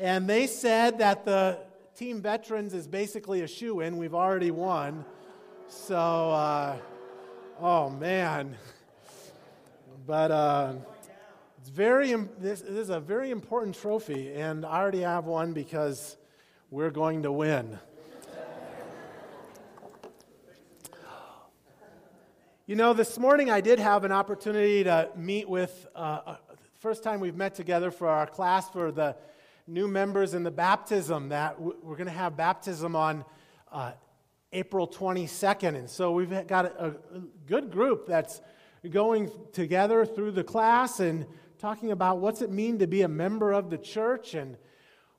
And they said that the team veterans is basically a shoe in. We've already won. So, uh, oh man. But uh, it's very, this, this is a very important trophy, and I already have one because we're going to win. You know, this morning I did have an opportunity to meet with, uh, uh first time we've met together for our class for the new members in the baptism that we're going to have baptism on uh, April 22nd. And so we've got a, a, good group that's going together through the class and talking about what's it mean to be a member of the church. And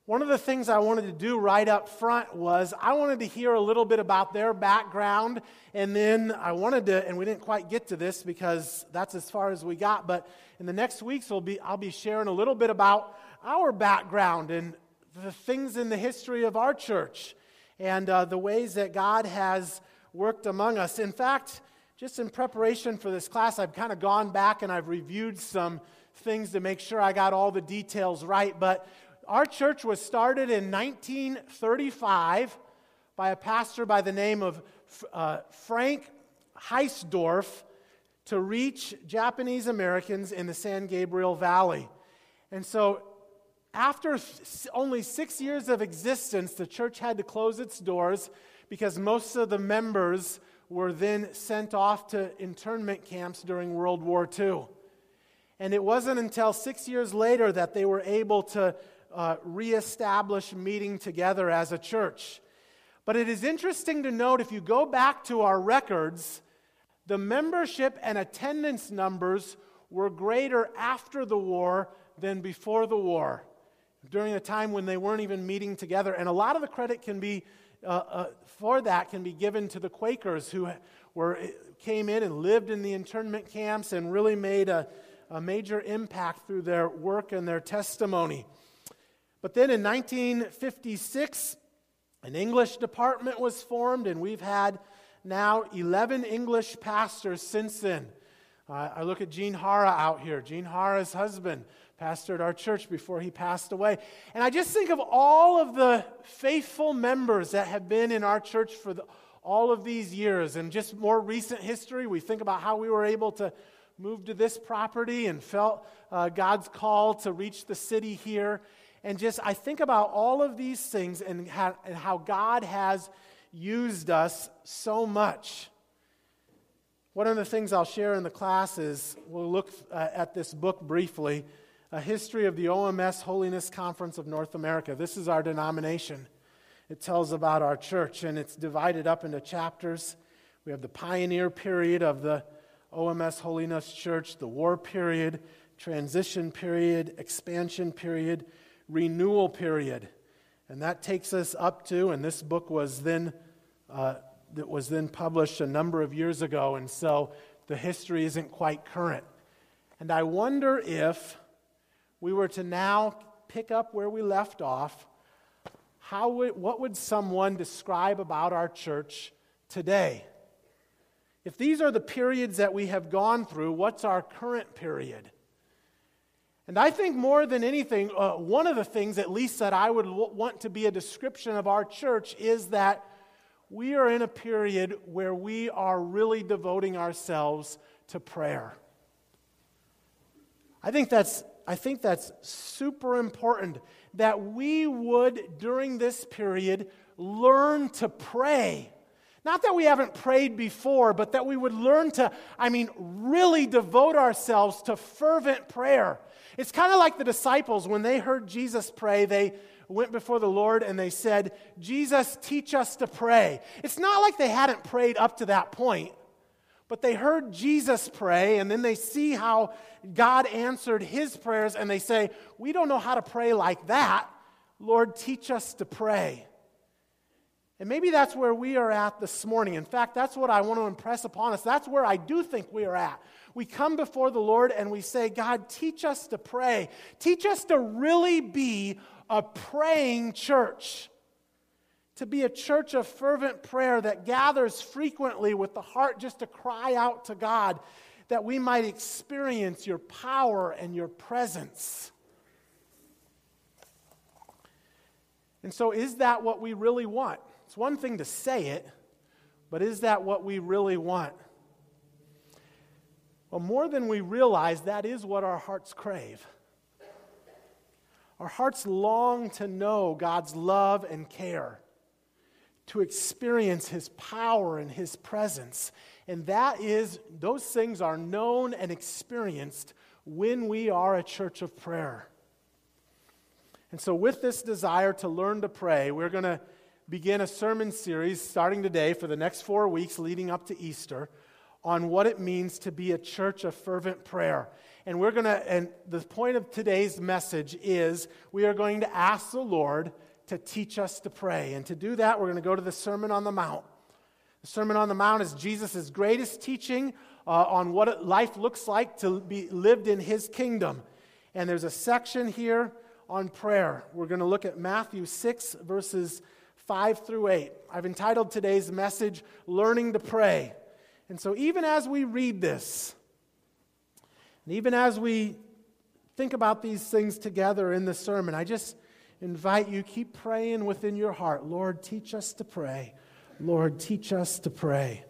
one of the things I wanted to do right up front was I wanted to hear a little bit about their background. And then I wanted to, and we didn't quite get to this because that's as far as we got, but in the next weeks, we'll be, I'll be sharing a little bit about our background and the things in the history of our church and uh, the ways that God has worked among us. In fact, just in preparation for this class, I've kind of gone back and I've reviewed some things to make sure I got all the details right. But our church was started in 1935 by a pastor by the name of uh, Frank Heisdorf to reach Japanese Americans in the San Gabriel Valley. And so after only six years of existence, the church had to close its doors because most of the members were then sent off to internment camps during World War II. And it wasn't until six years later that they were able to uh, reestablish meeting together as a church. But it is interesting to note if you go back to our records, the membership and attendance numbers were greater after the war than before the war during a time when they weren't even meeting together. And a lot of the credit can be, uh, uh, for that, can be given to the Quakers who were, came in and lived in the internment camps and really made a, a major impact through their work and their testimony. But then in 1956, an English department was formed, and we've had now 11 English pastors since then. Uh, I look at Gene Hara out here, Gene Hara's husband pastored our church before he passed away. And I just think of all of the faithful members that have been in our church for the, all of these years. And just more recent history, we think about how we were able to move to this property and felt uh, God's call to reach the city here. And just, I think about all of these things and how, and how God has used us so much. One of the things I'll share in the class is we'll look uh, at this book briefly a history of the OMS Holiness Conference of North America. This is our denomination. It tells about our church, and it's divided up into chapters. We have the pioneer period of the OMS Holiness Church, the war period, transition period, expansion period, renewal period. And that takes us up to, and this book was then, uh, that was then published a number of years ago, and so the history isn't quite current. And I wonder if we were to now pick up where we left off, how would, what would someone describe about our church today? If these are the periods that we have gone through, what's our current period? And I think more than anything, uh, one of the things, at least, that I would w- want to be a description of our church is that we are in a period where we are really devoting ourselves to prayer. I think that's I think that's super important that we would, during this period, learn to pray. Not that we haven't prayed before, but that we would learn to, I mean, really devote ourselves to fervent prayer. It's kind of like the disciples, when they heard Jesus pray, they went before the Lord and they said, Jesus, teach us to pray. It's not like they hadn't prayed up to that point. But they heard Jesus pray, and then they see how God answered his prayers, and they say, We don't know how to pray like that. Lord, teach us to pray. And maybe that's where we are at this morning. In fact, that's what I want to impress upon us. That's where I do think we are at. We come before the Lord and we say, God, teach us to pray. Teach us to really be a praying church to be a church of fervent prayer that gathers frequently with the heart just to cry out to God, that we might experience your power and your presence. And so, is that what we really want? It's one thing to say it, but is that what we really want? Well, more than we realize, that is what our hearts crave. Our hearts long to know God's love and care, to experience His power and His presence. And that is, those things are known and experienced when we are a church of prayer. And so, with this desire to learn to pray, we're going to begin a sermon series starting today for the next four weeks leading up to Easter on what it means to be a church of fervent prayer. And we're going to, and the point of today's message is we are going to ask the Lord to teach us to pray. And to do that, we're going to go to the Sermon on the Mount. The Sermon on the Mount is Jesus' greatest teaching uh, on what life looks like to be lived in his kingdom. And there's a section here on prayer. We're going to look at Matthew 6, verses 5 through 8. I've entitled today's message, Learning to Pray. And so, even as we read this, and even as we think about these things together in the sermon, I just invite you keep praying within your heart. Lord, teach us to pray. Lord, teach us to pray.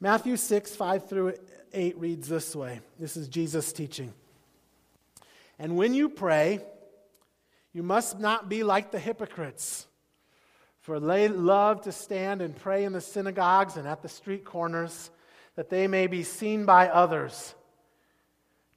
Matthew 6, 5 through 8 reads this way. This is Jesus teaching. And when you pray, you must not be like the hypocrites for they love to stand and pray in the synagogues and at the street corners, that they may be seen by others.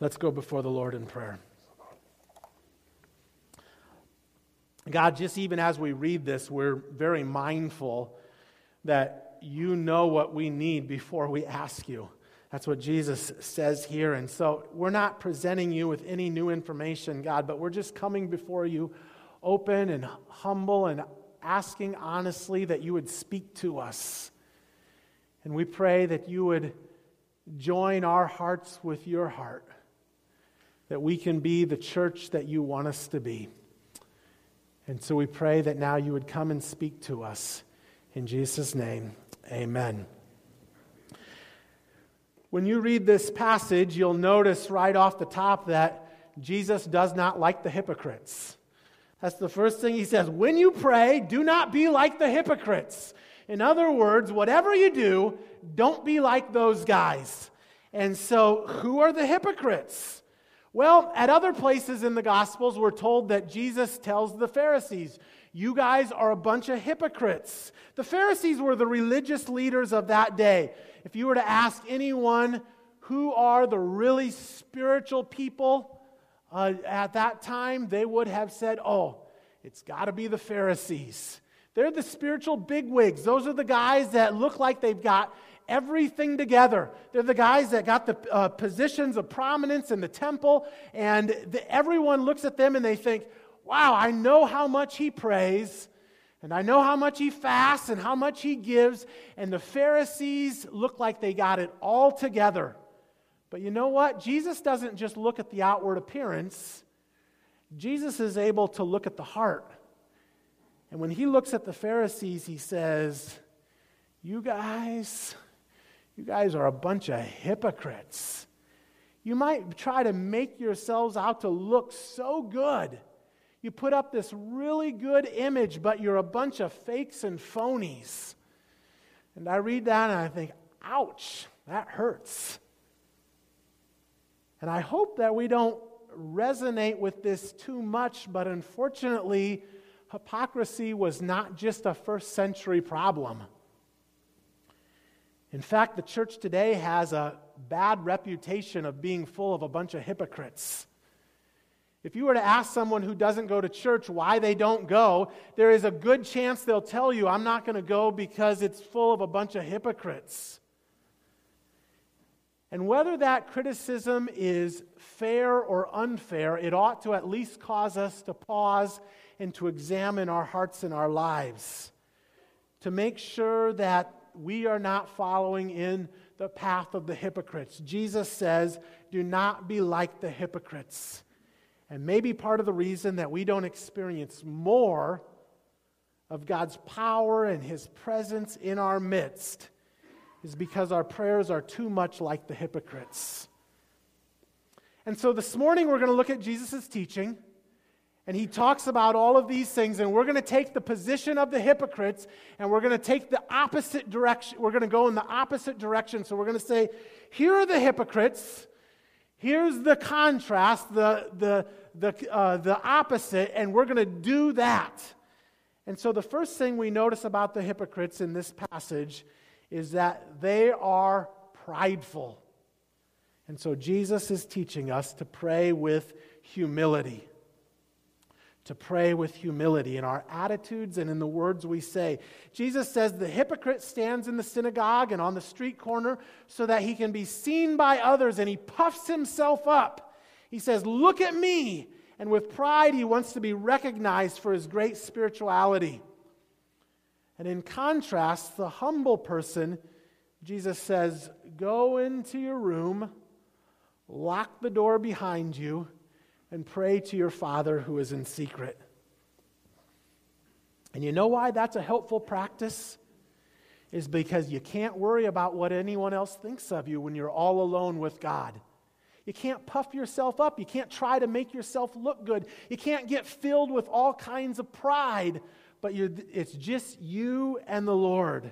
Let's go before the Lord in prayer. God, just even as we read this, we're very mindful that you know what we need before we ask you. That's what Jesus says here. And so we're not presenting you with any new information, God, but we're just coming before you open and humble and asking honestly that you would speak to us. And we pray that you would join our hearts with your heart, that we can be the church that you want us to be. And so we pray that now you would come and speak to us. In Jesus' name, amen. When you read this passage, you'll notice right off the top that Jesus does not like the hypocrites. That's the first thing he says. When you pray, do not be like the hypocrites. In other words, whatever you do, don't be like those guys. And so, who are the hypocrites? Well, at other places in the Gospels, we're told that Jesus tells the Pharisees, You guys are a bunch of hypocrites. The Pharisees were the religious leaders of that day. If you were to ask anyone who are the really spiritual people, uh, at that time, they would have said, Oh, it's got to be the Pharisees. They're the spiritual bigwigs. Those are the guys that look like they've got everything together. They're the guys that got the uh, positions of prominence in the temple, and the, everyone looks at them and they think, Wow, I know how much he prays. And I know how much he fasts and how much he gives. And the Pharisees look like they got it all together. But you know what? Jesus doesn't just look at the outward appearance, Jesus is able to look at the heart. And when he looks at the Pharisees, he says, You guys, you guys are a bunch of hypocrites. You might try to make yourselves out to look so good. You put up this really good image, but you're a bunch of fakes and phonies. And I read that and I think, ouch, that hurts. And I hope that we don't resonate with this too much, but unfortunately, hypocrisy was not just a first century problem. In fact, the church today has a bad reputation of being full of a bunch of hypocrites. If you were to ask someone who doesn't go to church why they don't go, there is a good chance they'll tell you, I'm not going to go because it's full of a bunch of hypocrites. And whether that criticism is fair or unfair, it ought to at least cause us to pause and to examine our hearts and our lives to make sure that we are not following in the path of the hypocrites. Jesus says, Do not be like the hypocrites. And maybe part of the reason that we don't experience more of God's power and His presence in our midst is because our prayers are too much like the hypocrites. And so this morning we're going to look at Jesus' teaching. And he talks about all of these things, and we're going to take the position of the hypocrites and we're going to take the opposite direction. We're going to go in the opposite direction. So we're going to say, here are the hypocrites, here's the contrast, the, the, the, uh, the opposite, and we're going to do that. And so the first thing we notice about the hypocrites in this passage is that they are prideful. And so Jesus is teaching us to pray with humility to pray with humility in our attitudes and in the words we say. Jesus says the hypocrite stands in the synagogue and on the street corner so that he can be seen by others and he puffs himself up. He says, Look at me. And with pride, he wants to be recognized for his great spirituality. And in contrast, the humble person, Jesus says, Go into your room, lock the door behind you and pray to your Father who is in secret. And you know why that's a helpful practice? Is because you can't worry about what anyone else thinks of you when you're all alone with God. You can't puff yourself up. You can't try to make yourself look good. You can't get filled with all kinds of pride, but it's just you and the Lord.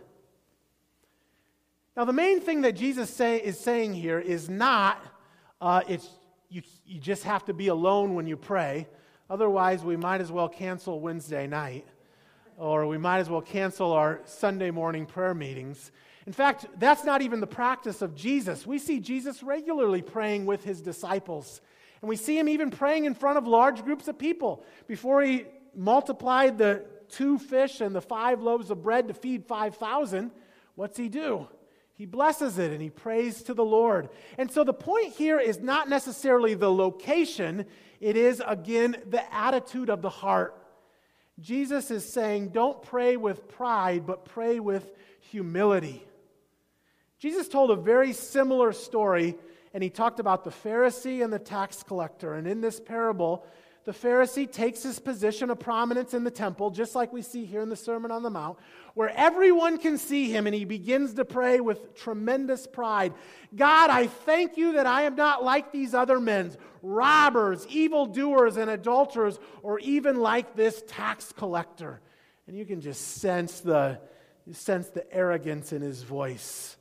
Now, the main thing that Jesus say, is saying here is not uh, it's you, you just have to be alone when you pray. Otherwise, we might as well cancel Wednesday night, or we might as well cancel our Sunday morning prayer meetings. In fact, that's not even the practice of Jesus. We see Jesus regularly praying with his disciples. And we see him even praying in front of large groups of people. Before he multiplied the two fish and the five loaves of bread to feed 5,000, what's he do? He blesses it and he prays to the Lord. And so the point here is not necessarily the location, it is, again, the attitude of the heart. Jesus is saying, don't pray with pride, but pray with humility. Jesus told a very similar story, and he talked about the Pharisee and the tax collector. And in this parable, the Pharisee takes his position of prominence in the temple, just like we see here in the Sermon on the Mount, where everyone can see him and he begins to pray with tremendous pride God, I thank you that I am not like these other men, robbers, evildoers, and adulterers, or even like this tax collector. And you can just sense the, sense the arrogance in his voice.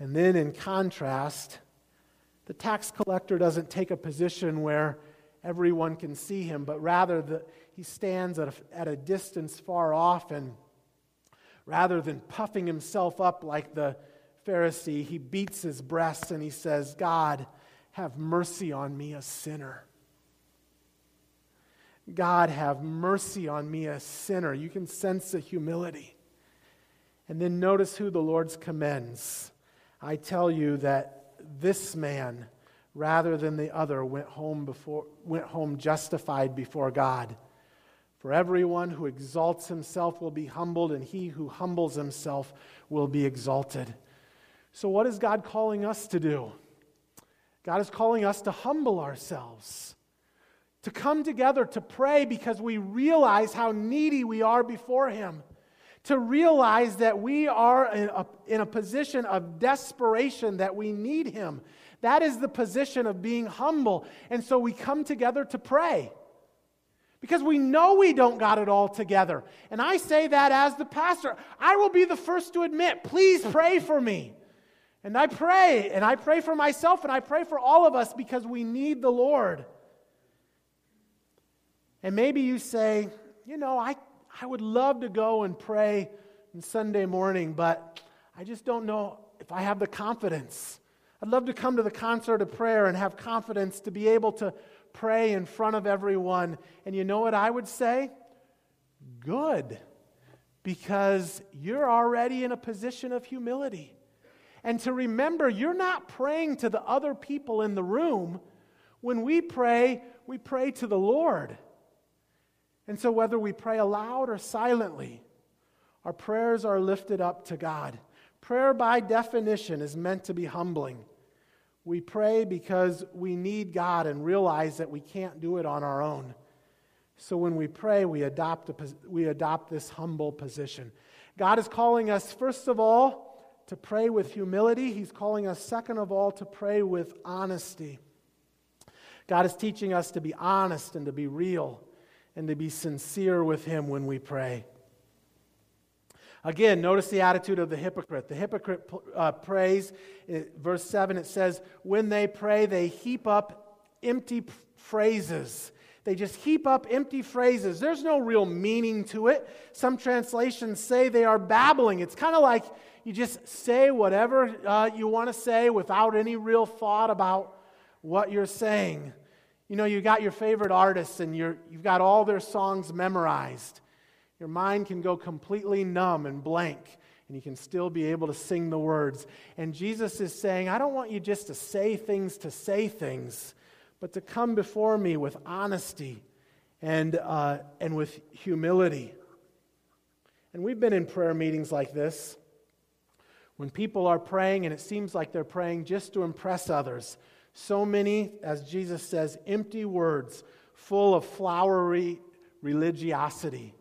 And then, in contrast, the tax collector doesn't take a position where everyone can see him, but rather the, he stands at a, at a distance far off, and rather than puffing himself up like the Pharisee, he beats his breast and he says, God, have mercy on me, a sinner. God, have mercy on me, a sinner. You can sense the humility. And then notice who the Lord's commends. I tell you that this man, rather than the other went home, before, went home justified before God. For everyone who exalts himself will be humbled, and he who humbles himself will be exalted. So, what is God calling us to do? God is calling us to humble ourselves, to come together to pray because we realize how needy we are before Him, to realize that we are in a, in a position of desperation, that we need Him, that is the position of being humble. And so we come together to pray. Because we know we don't got it all together. And I say that as the pastor. I will be the first to admit, please pray for me. And I pray, and I pray for myself, and I pray for all of us because we need the Lord. And maybe you say, you know, I, I would love to go and pray on Sunday morning, but I just don't know if I have the confidence. I'd love to come to the concert of prayer and have confidence to be able to pray in front of everyone. And you know what I would say? Good, because you're already in a position of humility. And to remember, you're not praying to the other people in the room. When we pray, we pray to the Lord. And so, whether we pray aloud or silently, our prayers are lifted up to God. Prayer, by definition, is meant to be humbling. We pray because we need God and realize that we can't do it on our own. So when we pray, we adopt, a, we adopt this humble position. God is calling us, first of all, to pray with humility. He's calling us, second of all, to pray with honesty. God is teaching us to be honest and to be real and to be sincere with Him when we pray. Again, notice the attitude of the hypocrite. The hypocrite uh, prays, verse 7, it says, When they pray, they heap up empty phrases. They just heap up empty phrases. There's no real meaning to it. Some translations say they are babbling. It's kind of like you just say whatever uh, you want to say without any real thought about what you're saying. You know, you got your favorite artists and you're, you've got all their songs memorized. Your mind can go completely numb and blank, and you can still be able to sing the words. And Jesus is saying, I don't want you just to say things to say things, but to come before me with honesty and, uh, and with humility. And we've been in prayer meetings like this when people are praying and it seems like they're praying just to impress others. So many, as Jesus says, empty words full of flowery religiosity.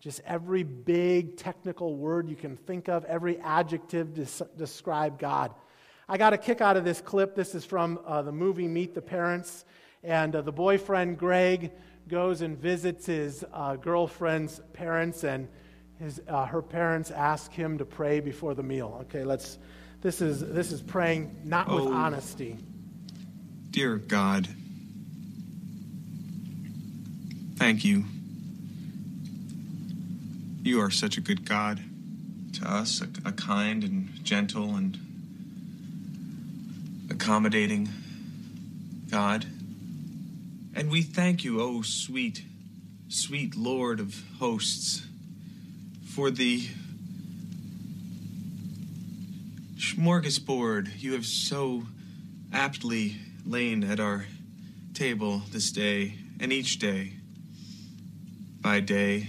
Just every big technical word you can think of, every adjective to describe God. I got a kick out of this clip. This is from uh, the movie Meet the Parents. And uh, the boyfriend, Greg, goes and visits his uh, girlfriend's parents, and his, uh, her parents ask him to pray before the meal. Okay, let's. This is, this is praying not with oh, honesty. Dear God, thank you you are such a good God to us, a, a kind and gentle and accommodating God. And we thank you, oh sweet, sweet Lord of hosts, for the smorgasbord you have so aptly lain at our table this day and each day by day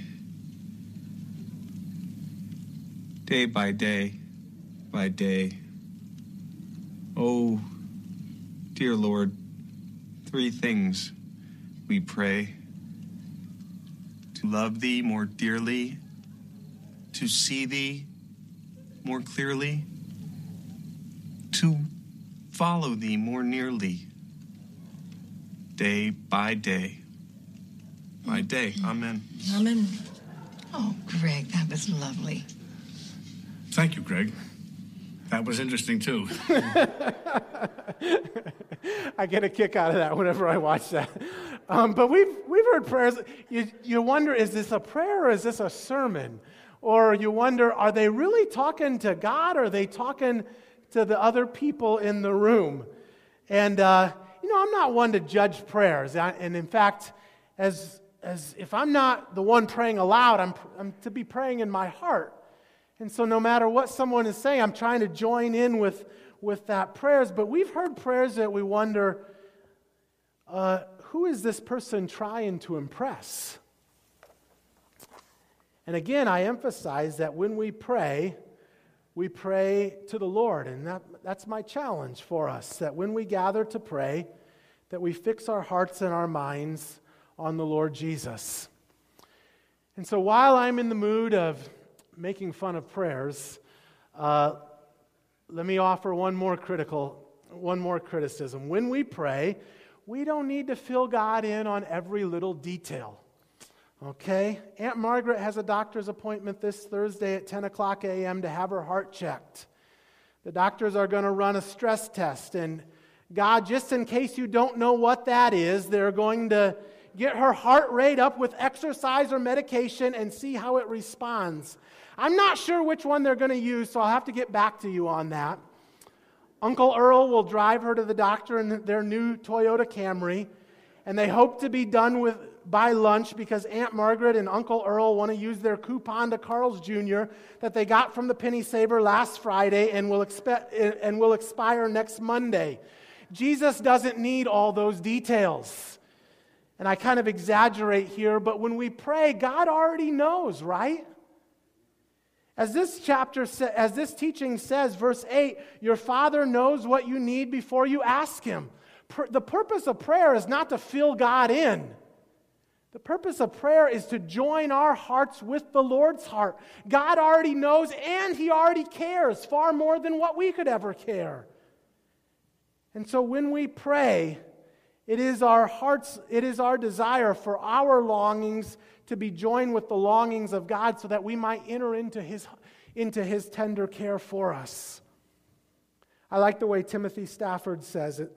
day by day by day. Oh, dear Lord, three things we pray to love Thee more dearly, to see Thee more clearly, to follow Thee more nearly, day by day by day. Amen. Amen. Oh, Greg, that was lovely. Thank you, Greg. That was interesting too. I get a kick out of that whenever I watch that. Um, but we've, we've heard prayers. You, you wonder, is this a prayer or is this a sermon? Or you wonder, are they really talking to God or are they talking to the other people in the room? And, uh, you know, I'm not one to judge prayers. And in fact, as, as if I'm not the one praying aloud, I'm, I'm to be praying in my heart. And so, no matter what someone is saying, I'm trying to join in with, with that prayers. But we've heard prayers that we wonder uh, who is this person trying to impress? And again, I emphasize that when we pray, we pray to the Lord. And that, that's my challenge for us that when we gather to pray, that we fix our hearts and our minds on the Lord Jesus. And so while I'm in the mood of making fun of prayers, uh, let me offer one more critical, one more criticism. When we pray, we don't need to fill God in on every little detail. Okay? Aunt Margaret has a doctor's appointment this Thursday at 10 o'clock a.m. to have her heart checked. The doctors are going to run a stress test, and God, just in case you don't know what that is, they're going to get her heart rate up with exercise or medication and see how it responds. I'm not sure which one they're going to use, so I'll have to get back to you on that. Uncle Earl will drive her to the doctor in their new Toyota Camry, and they hope to be done with by lunch because Aunt Margaret and Uncle Earl want to use their coupon to Carl's Jr. that they got from the Penny Saver last Friday and will, expect, and will expire next Monday. Jesus doesn't need all those details. And I kind of exaggerate here, but when we pray, God already knows, right? As this chapter, as this teaching says, verse 8, your Father knows what you need before you ask Him. The purpose of prayer is not to fill God in. The purpose of prayer is to join our hearts with the Lord's heart. God already knows and He already cares far more than what we could ever care. And so when we pray, it is our hearts, it is our desire for our longings to be joined with the longings of God so that we might enter into his, into his tender care for us. I like the way Timothy Stafford says it.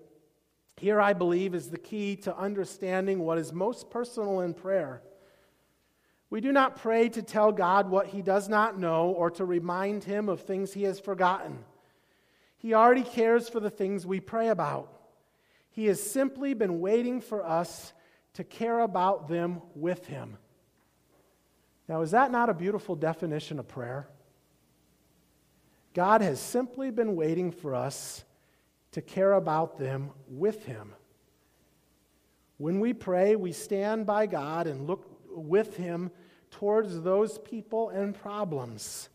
Here, I believe, is the key to understanding what is most personal in prayer. We do not pray to tell God what he does not know or to remind him of things he has forgotten. He already cares for the things we pray about. He has simply been waiting for us to care about them with him. Now, is that not a beautiful definition of prayer? God has simply been waiting for us to care about them with Him. When we pray, we stand by God and look with Him towards those people and problems.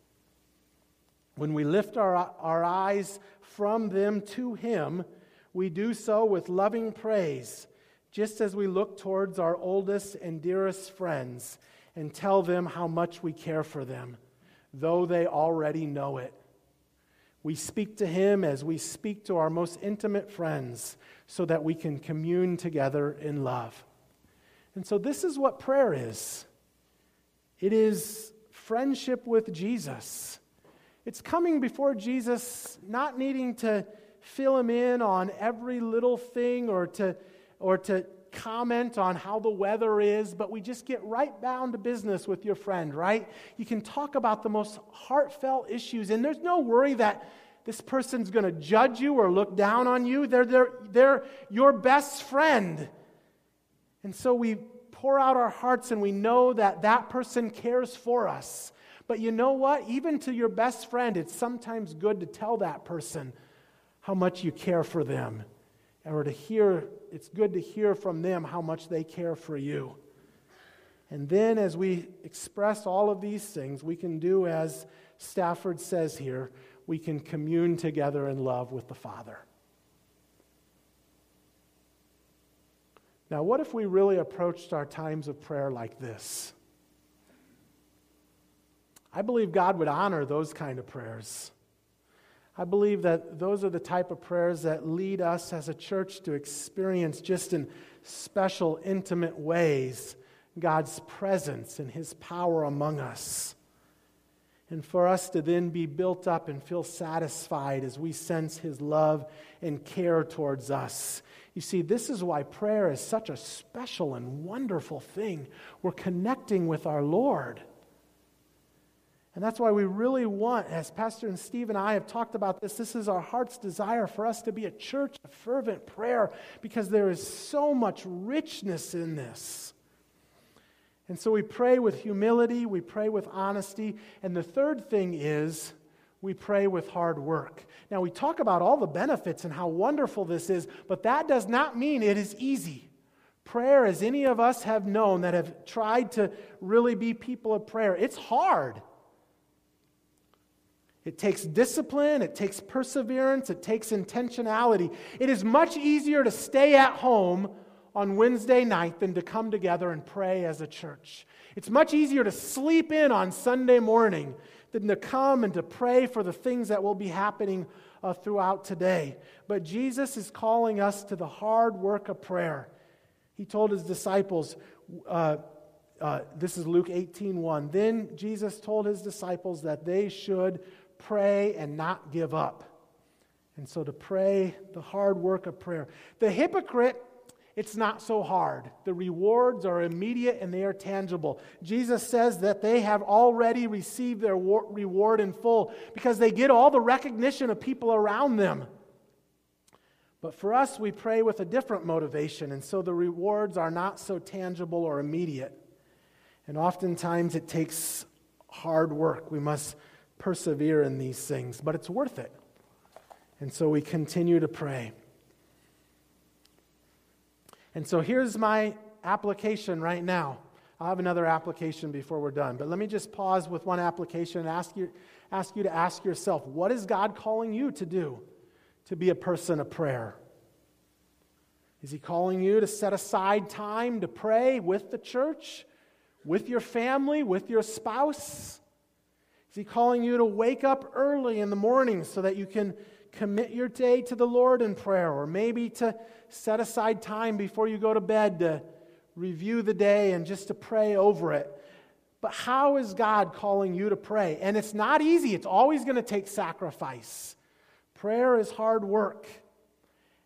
When we lift our, our eyes from them to Him, we do so with loving praise, just as we look towards our oldest and dearest friends and tell them how much we care for them, though they already know it. We speak to Him as we speak to our most intimate friends so that we can commune together in love. And so, this is what prayer is it is friendship with Jesus. It's coming before Jesus, not needing to fill him in on every little thing or to, or to comment on how the weather is, but we just get right down to business with your friend, right? You can talk about the most heartfelt issues, and there's no worry that this person's going to judge you or look down on you. They're, they're, they're your best friend. And so we pour out our hearts and we know that that person cares for us. But you know what? Even to your best friend, it's sometimes good to tell that person how much you care for them and or to hear, it's good to hear from them how much they care for you. And then, as we express all of these things, we can do as Stafford says here we can commune together in love with the Father. Now, what if we really approached our times of prayer like this? I believe God would honor those kind of prayers. I believe that those are the type of prayers that lead us as a church to experience just in special, intimate ways God's presence and His power among us. And for us to then be built up and feel satisfied as we sense His love and care towards us. You see, this is why prayer is such a special and wonderful thing. We're connecting with our Lord. And that's why we really want, as Pastor and Steve and I have talked about this, this is our heart's desire for us to be a church of fervent prayer because there is so much richness in this. And so we pray with humility, we pray with honesty, and the third thing is we pray with hard work. Now, we talk about all the benefits and how wonderful this is, but that does not mean it is easy. Prayer, as any of us have known that have tried to really be people of prayer, it's hard. It takes discipline, it takes perseverance, it takes intentionality. It is much easier to stay at home on Wednesday night than to come together and pray as a church. It's much easier to sleep in on Sunday morning than to come and to pray for the things that will be happening uh, throughout today. But Jesus is calling us to the hard work of prayer. He told his disciples, uh, uh, this is Luke 18 1. Then Jesus told his disciples that they should pray and not give up. And so to pray the hard work of prayer. The hypocrite, it's not so hard. The rewards are immediate and they are tangible. Jesus says that they have already received their reward in full because they get all the recognition of people around them. But for us, we pray with a different motivation, and so the rewards are not so tangible or immediate. And oftentimes it takes hard work. We must persevere in these things, but it's worth it. And so we continue to pray. And so here's my application right now. I'll have another application before we're done, but let me just pause with one application and ask you, ask you to ask yourself what is God calling you to do to be a person of prayer? Is He calling you to set aside time to pray with the church, with your family, with your spouse? Is He calling you to wake up early in the morning so that you can commit your day to the Lord in prayer, or maybe to set aside time before you go to bed to review the day and just to pray over it. But how is God calling you to pray? And it's not easy, it's always going to take sacrifice. Prayer is hard work.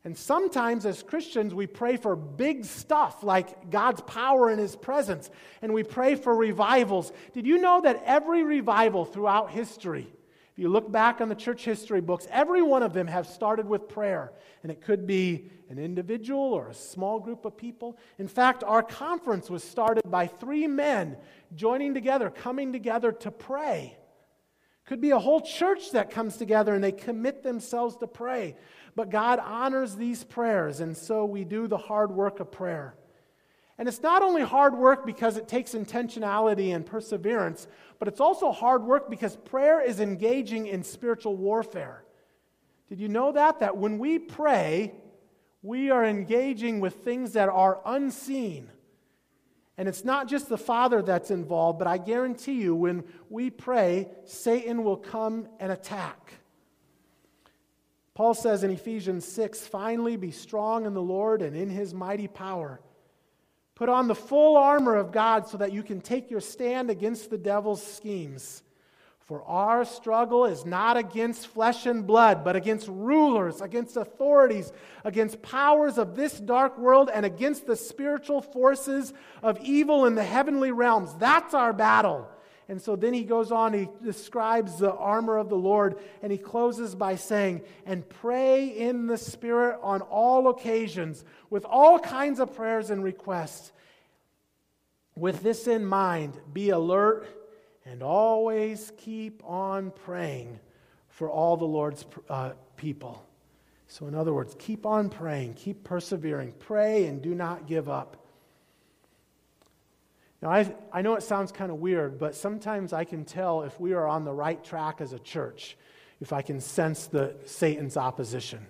And sometimes as Christians, we pray for big stuff like God's power and His presence, and we pray for revivals. Did you know that every revival throughout history, if you look back on the church history books, every one of them have started with prayer. And it could be an individual or a small group of people. In fact, our conference was started by three men joining together, coming together to pray. Could be a whole church that comes together and they commit themselves to pray. But God honors these prayers, and so we do the hard work of prayer. And it's not only hard work because it takes intentionality and perseverance, but it's also hard work because prayer is engaging in spiritual warfare. Did you know that? That when we pray, we are engaging with things that are unseen. And it's not just the Father that's involved, but I guarantee you, when we pray, Satan will come and attack. Paul says in Ephesians 6 finally be strong in the Lord and in his mighty power. Put on the full armor of God so that you can take your stand against the devil's schemes. For our struggle is not against flesh and blood, but against rulers, against authorities, against powers of this dark world, and against the spiritual forces of evil in the heavenly realms. That's our battle. And so then he goes on, he describes the armor of the Lord, and he closes by saying, And pray in the Spirit on all occasions, with all kinds of prayers and requests. With this in mind, be alert and always keep on praying for all the Lord's uh, people. So, in other words, keep on praying, keep persevering, pray and do not give up. Now, I, I know it sounds kind of weird, but sometimes I can tell if we are on the right track as a church, if I can sense the Satan's opposition.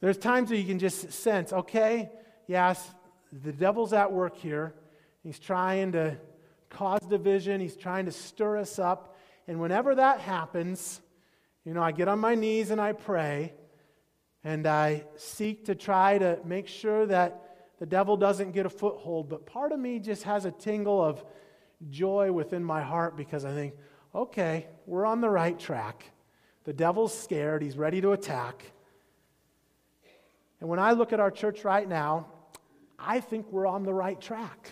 There's times that you can just sense, okay, yes, the devil's at work here. He's trying to cause division, he's trying to stir us up. And whenever that happens, you know, I get on my knees and I pray, and I seek to try to make sure that the devil doesn't get a foothold, but part of me just has a tingle of joy within my heart because I think, okay, we're on the right track. The devil's scared, he's ready to attack. And when I look at our church right now, I think we're on the right track.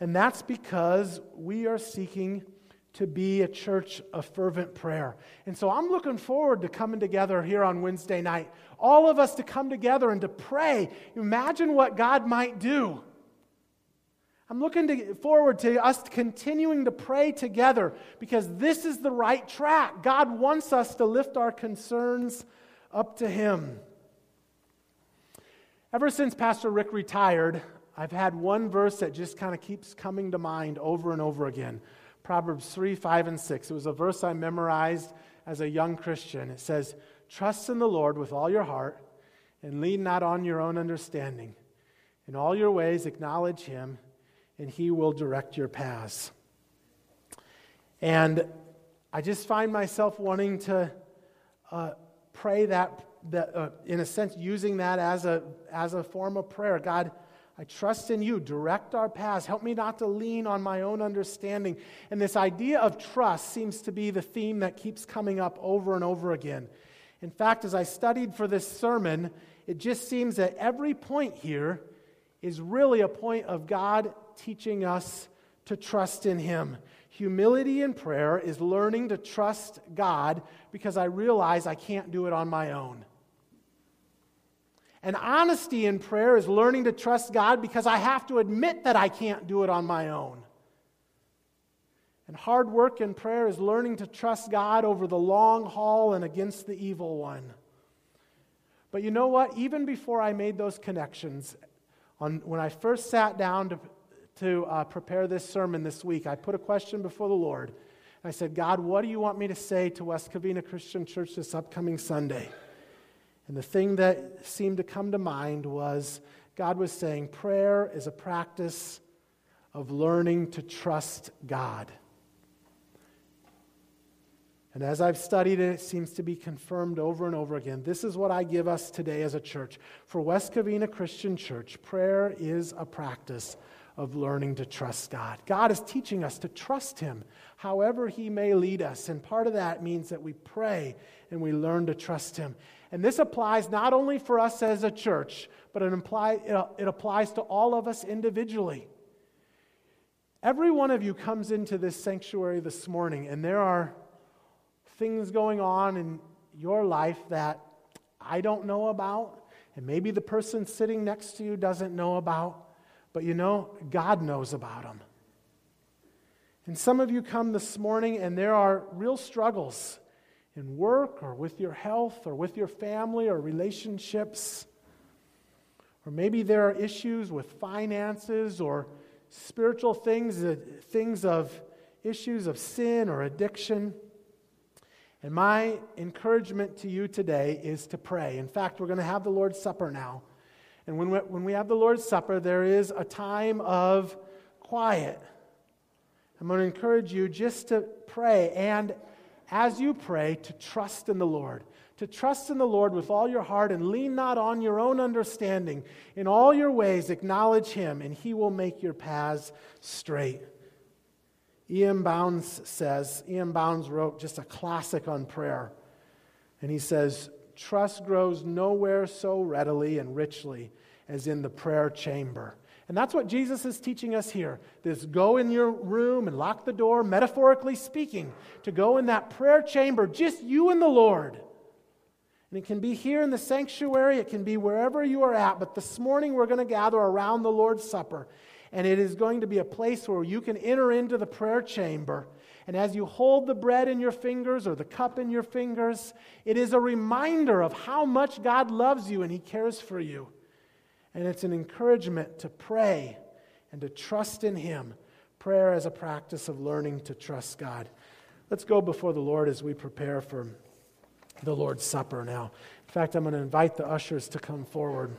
And that's because we are seeking to be a church of fervent prayer. And so I'm looking forward to coming together here on Wednesday night. All of us to come together and to pray. Imagine what God might do. I'm looking to, forward to us continuing to pray together because this is the right track. God wants us to lift our concerns up to Him. Ever since Pastor Rick retired, I've had one verse that just kind of keeps coming to mind over and over again. Proverbs 3, 5, and 6. It was a verse I memorized as a young Christian. It says, Trust in the Lord with all your heart and lean not on your own understanding. In all your ways, acknowledge him, and he will direct your paths. And I just find myself wanting to uh, pray that, that uh, in a sense, using that as a, as a form of prayer. God, I trust in you. Direct our paths. Help me not to lean on my own understanding. And this idea of trust seems to be the theme that keeps coming up over and over again. In fact, as I studied for this sermon, it just seems that every point here is really a point of God teaching us to trust in Him. Humility in prayer is learning to trust God because I realize I can't do it on my own. And honesty in prayer is learning to trust God because I have to admit that I can't do it on my own. And hard work in prayer is learning to trust God over the long haul and against the evil one. But you know what? Even before I made those connections, On, when I first sat down to, to uh, prepare this sermon this week, I put a question before the Lord. I said, God, what do you want me to say to West Covina Christian Church this upcoming Sunday? And the thing that seemed to come to mind was God was saying, prayer is a practice of learning to trust God. And as I've studied it, it seems to be confirmed over and over again. This is what I give us today as a church. For West Covina Christian Church, prayer is a practice of learning to trust God. God is teaching us to trust Him however He may lead us. And part of that means that we pray and we learn to trust Him. And this applies not only for us as a church, but it, imply, it applies to all of us individually. Every one of you comes into this sanctuary this morning, and there are things going on in your life that I don't know about, and maybe the person sitting next to you doesn't know about, but you know, God knows about them. And some of you come this morning and there are real struggles in work or with your health or with your family or relationships. Or maybe there are issues with finances or spiritual things, uh, things of issues of sin or addiction. And my encouragement to you today is to pray. In fact, we're going to have the Lord's Supper now. And when we, when we have the Lord's Supper, there is a time of quiet. I'm going to encourage you just to pray. And as you pray, to trust in the Lord. To trust in the Lord with all your heart and lean not on your own understanding. In all your ways, acknowledge Him, and He will make your paths straight. E.M. Bounds says, E.M. Bounds wrote just a classic on prayer. And he says, Trust grows nowhere so readily and richly as in the prayer chamber. And that's what Jesus is teaching us here. This go in your room and lock the door, metaphorically speaking, to go in that prayer chamber, just you and the Lord. And it can be here in the sanctuary, it can be wherever you are at, but this morning we're going to gather around the Lord's Supper. And it is going to be a place where you can enter into the prayer chamber. And as you hold the bread in your fingers or the cup in your fingers, it is a reminder of how much God loves you and He cares for you. And it's an encouragement to pray and to trust in Him. Prayer as a practice of learning to trust God. Let's go before the Lord as we prepare for the Lord's Supper now. In fact, I'm going to invite the ushers to come forward.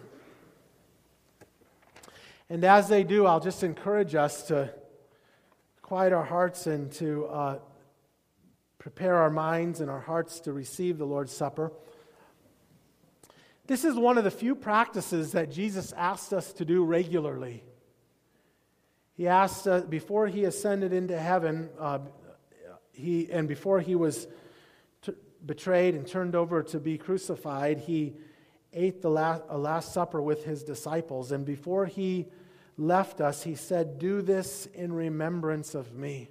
And as they do, I'll just encourage us to quiet our hearts and to uh, prepare our minds and our hearts to receive the Lord's Supper. This is one of the few practices that Jesus asked us to do regularly. He asked, uh, before he ascended into heaven, uh, he, and before he was t- betrayed and turned over to be crucified, he ate the last, a Last Supper with his disciples. And before he left us, he said, Do this in remembrance of me.